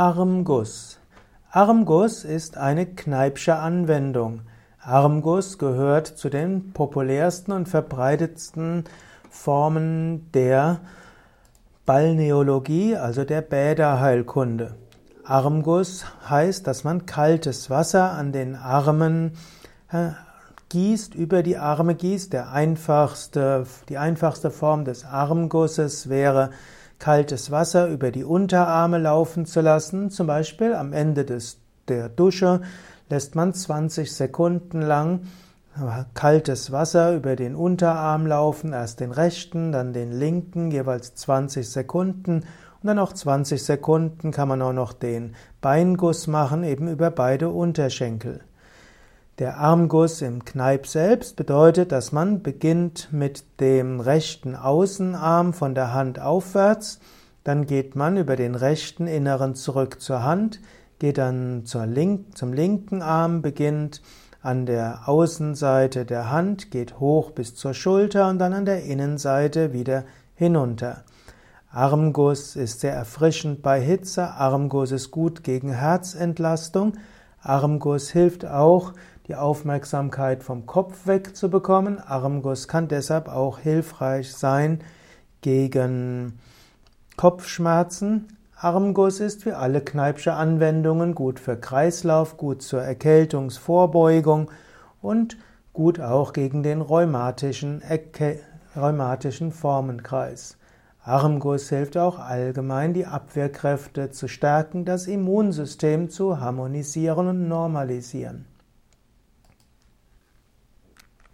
Armguss. Armguss ist eine Kneippsche Anwendung. Armguss gehört zu den populärsten und verbreitetsten Formen der Balneologie, also der Bäderheilkunde. Armguss heißt, dass man kaltes Wasser an den Armen äh, gießt, über die Arme gießt. Der einfachste, die einfachste Form des Armgusses wäre kaltes Wasser über die Unterarme laufen zu lassen. Zum Beispiel am Ende des, der Dusche lässt man 20 Sekunden lang kaltes Wasser über den Unterarm laufen, erst den rechten, dann den linken, jeweils 20 Sekunden und dann noch 20 Sekunden kann man auch noch den Beinguss machen, eben über beide Unterschenkel. Der Armguss im Kneip selbst bedeutet, dass man beginnt mit dem rechten Außenarm von der Hand aufwärts, dann geht man über den rechten Inneren zurück zur Hand, geht dann Link, zum linken Arm, beginnt an der Außenseite der Hand, geht hoch bis zur Schulter und dann an der Innenseite wieder hinunter. Armguss ist sehr erfrischend bei Hitze, Armguss ist gut gegen Herzentlastung, Armguss hilft auch, die Aufmerksamkeit vom Kopf wegzubekommen. Armguss kann deshalb auch hilfreich sein gegen Kopfschmerzen. Armguss ist wie alle Kneipsche Anwendungen gut für Kreislauf, gut zur Erkältungsvorbeugung und gut auch gegen den rheumatischen, rheumatischen Formenkreis. Armguss hilft auch allgemein, die Abwehrkräfte zu stärken, das Immunsystem zu harmonisieren und normalisieren.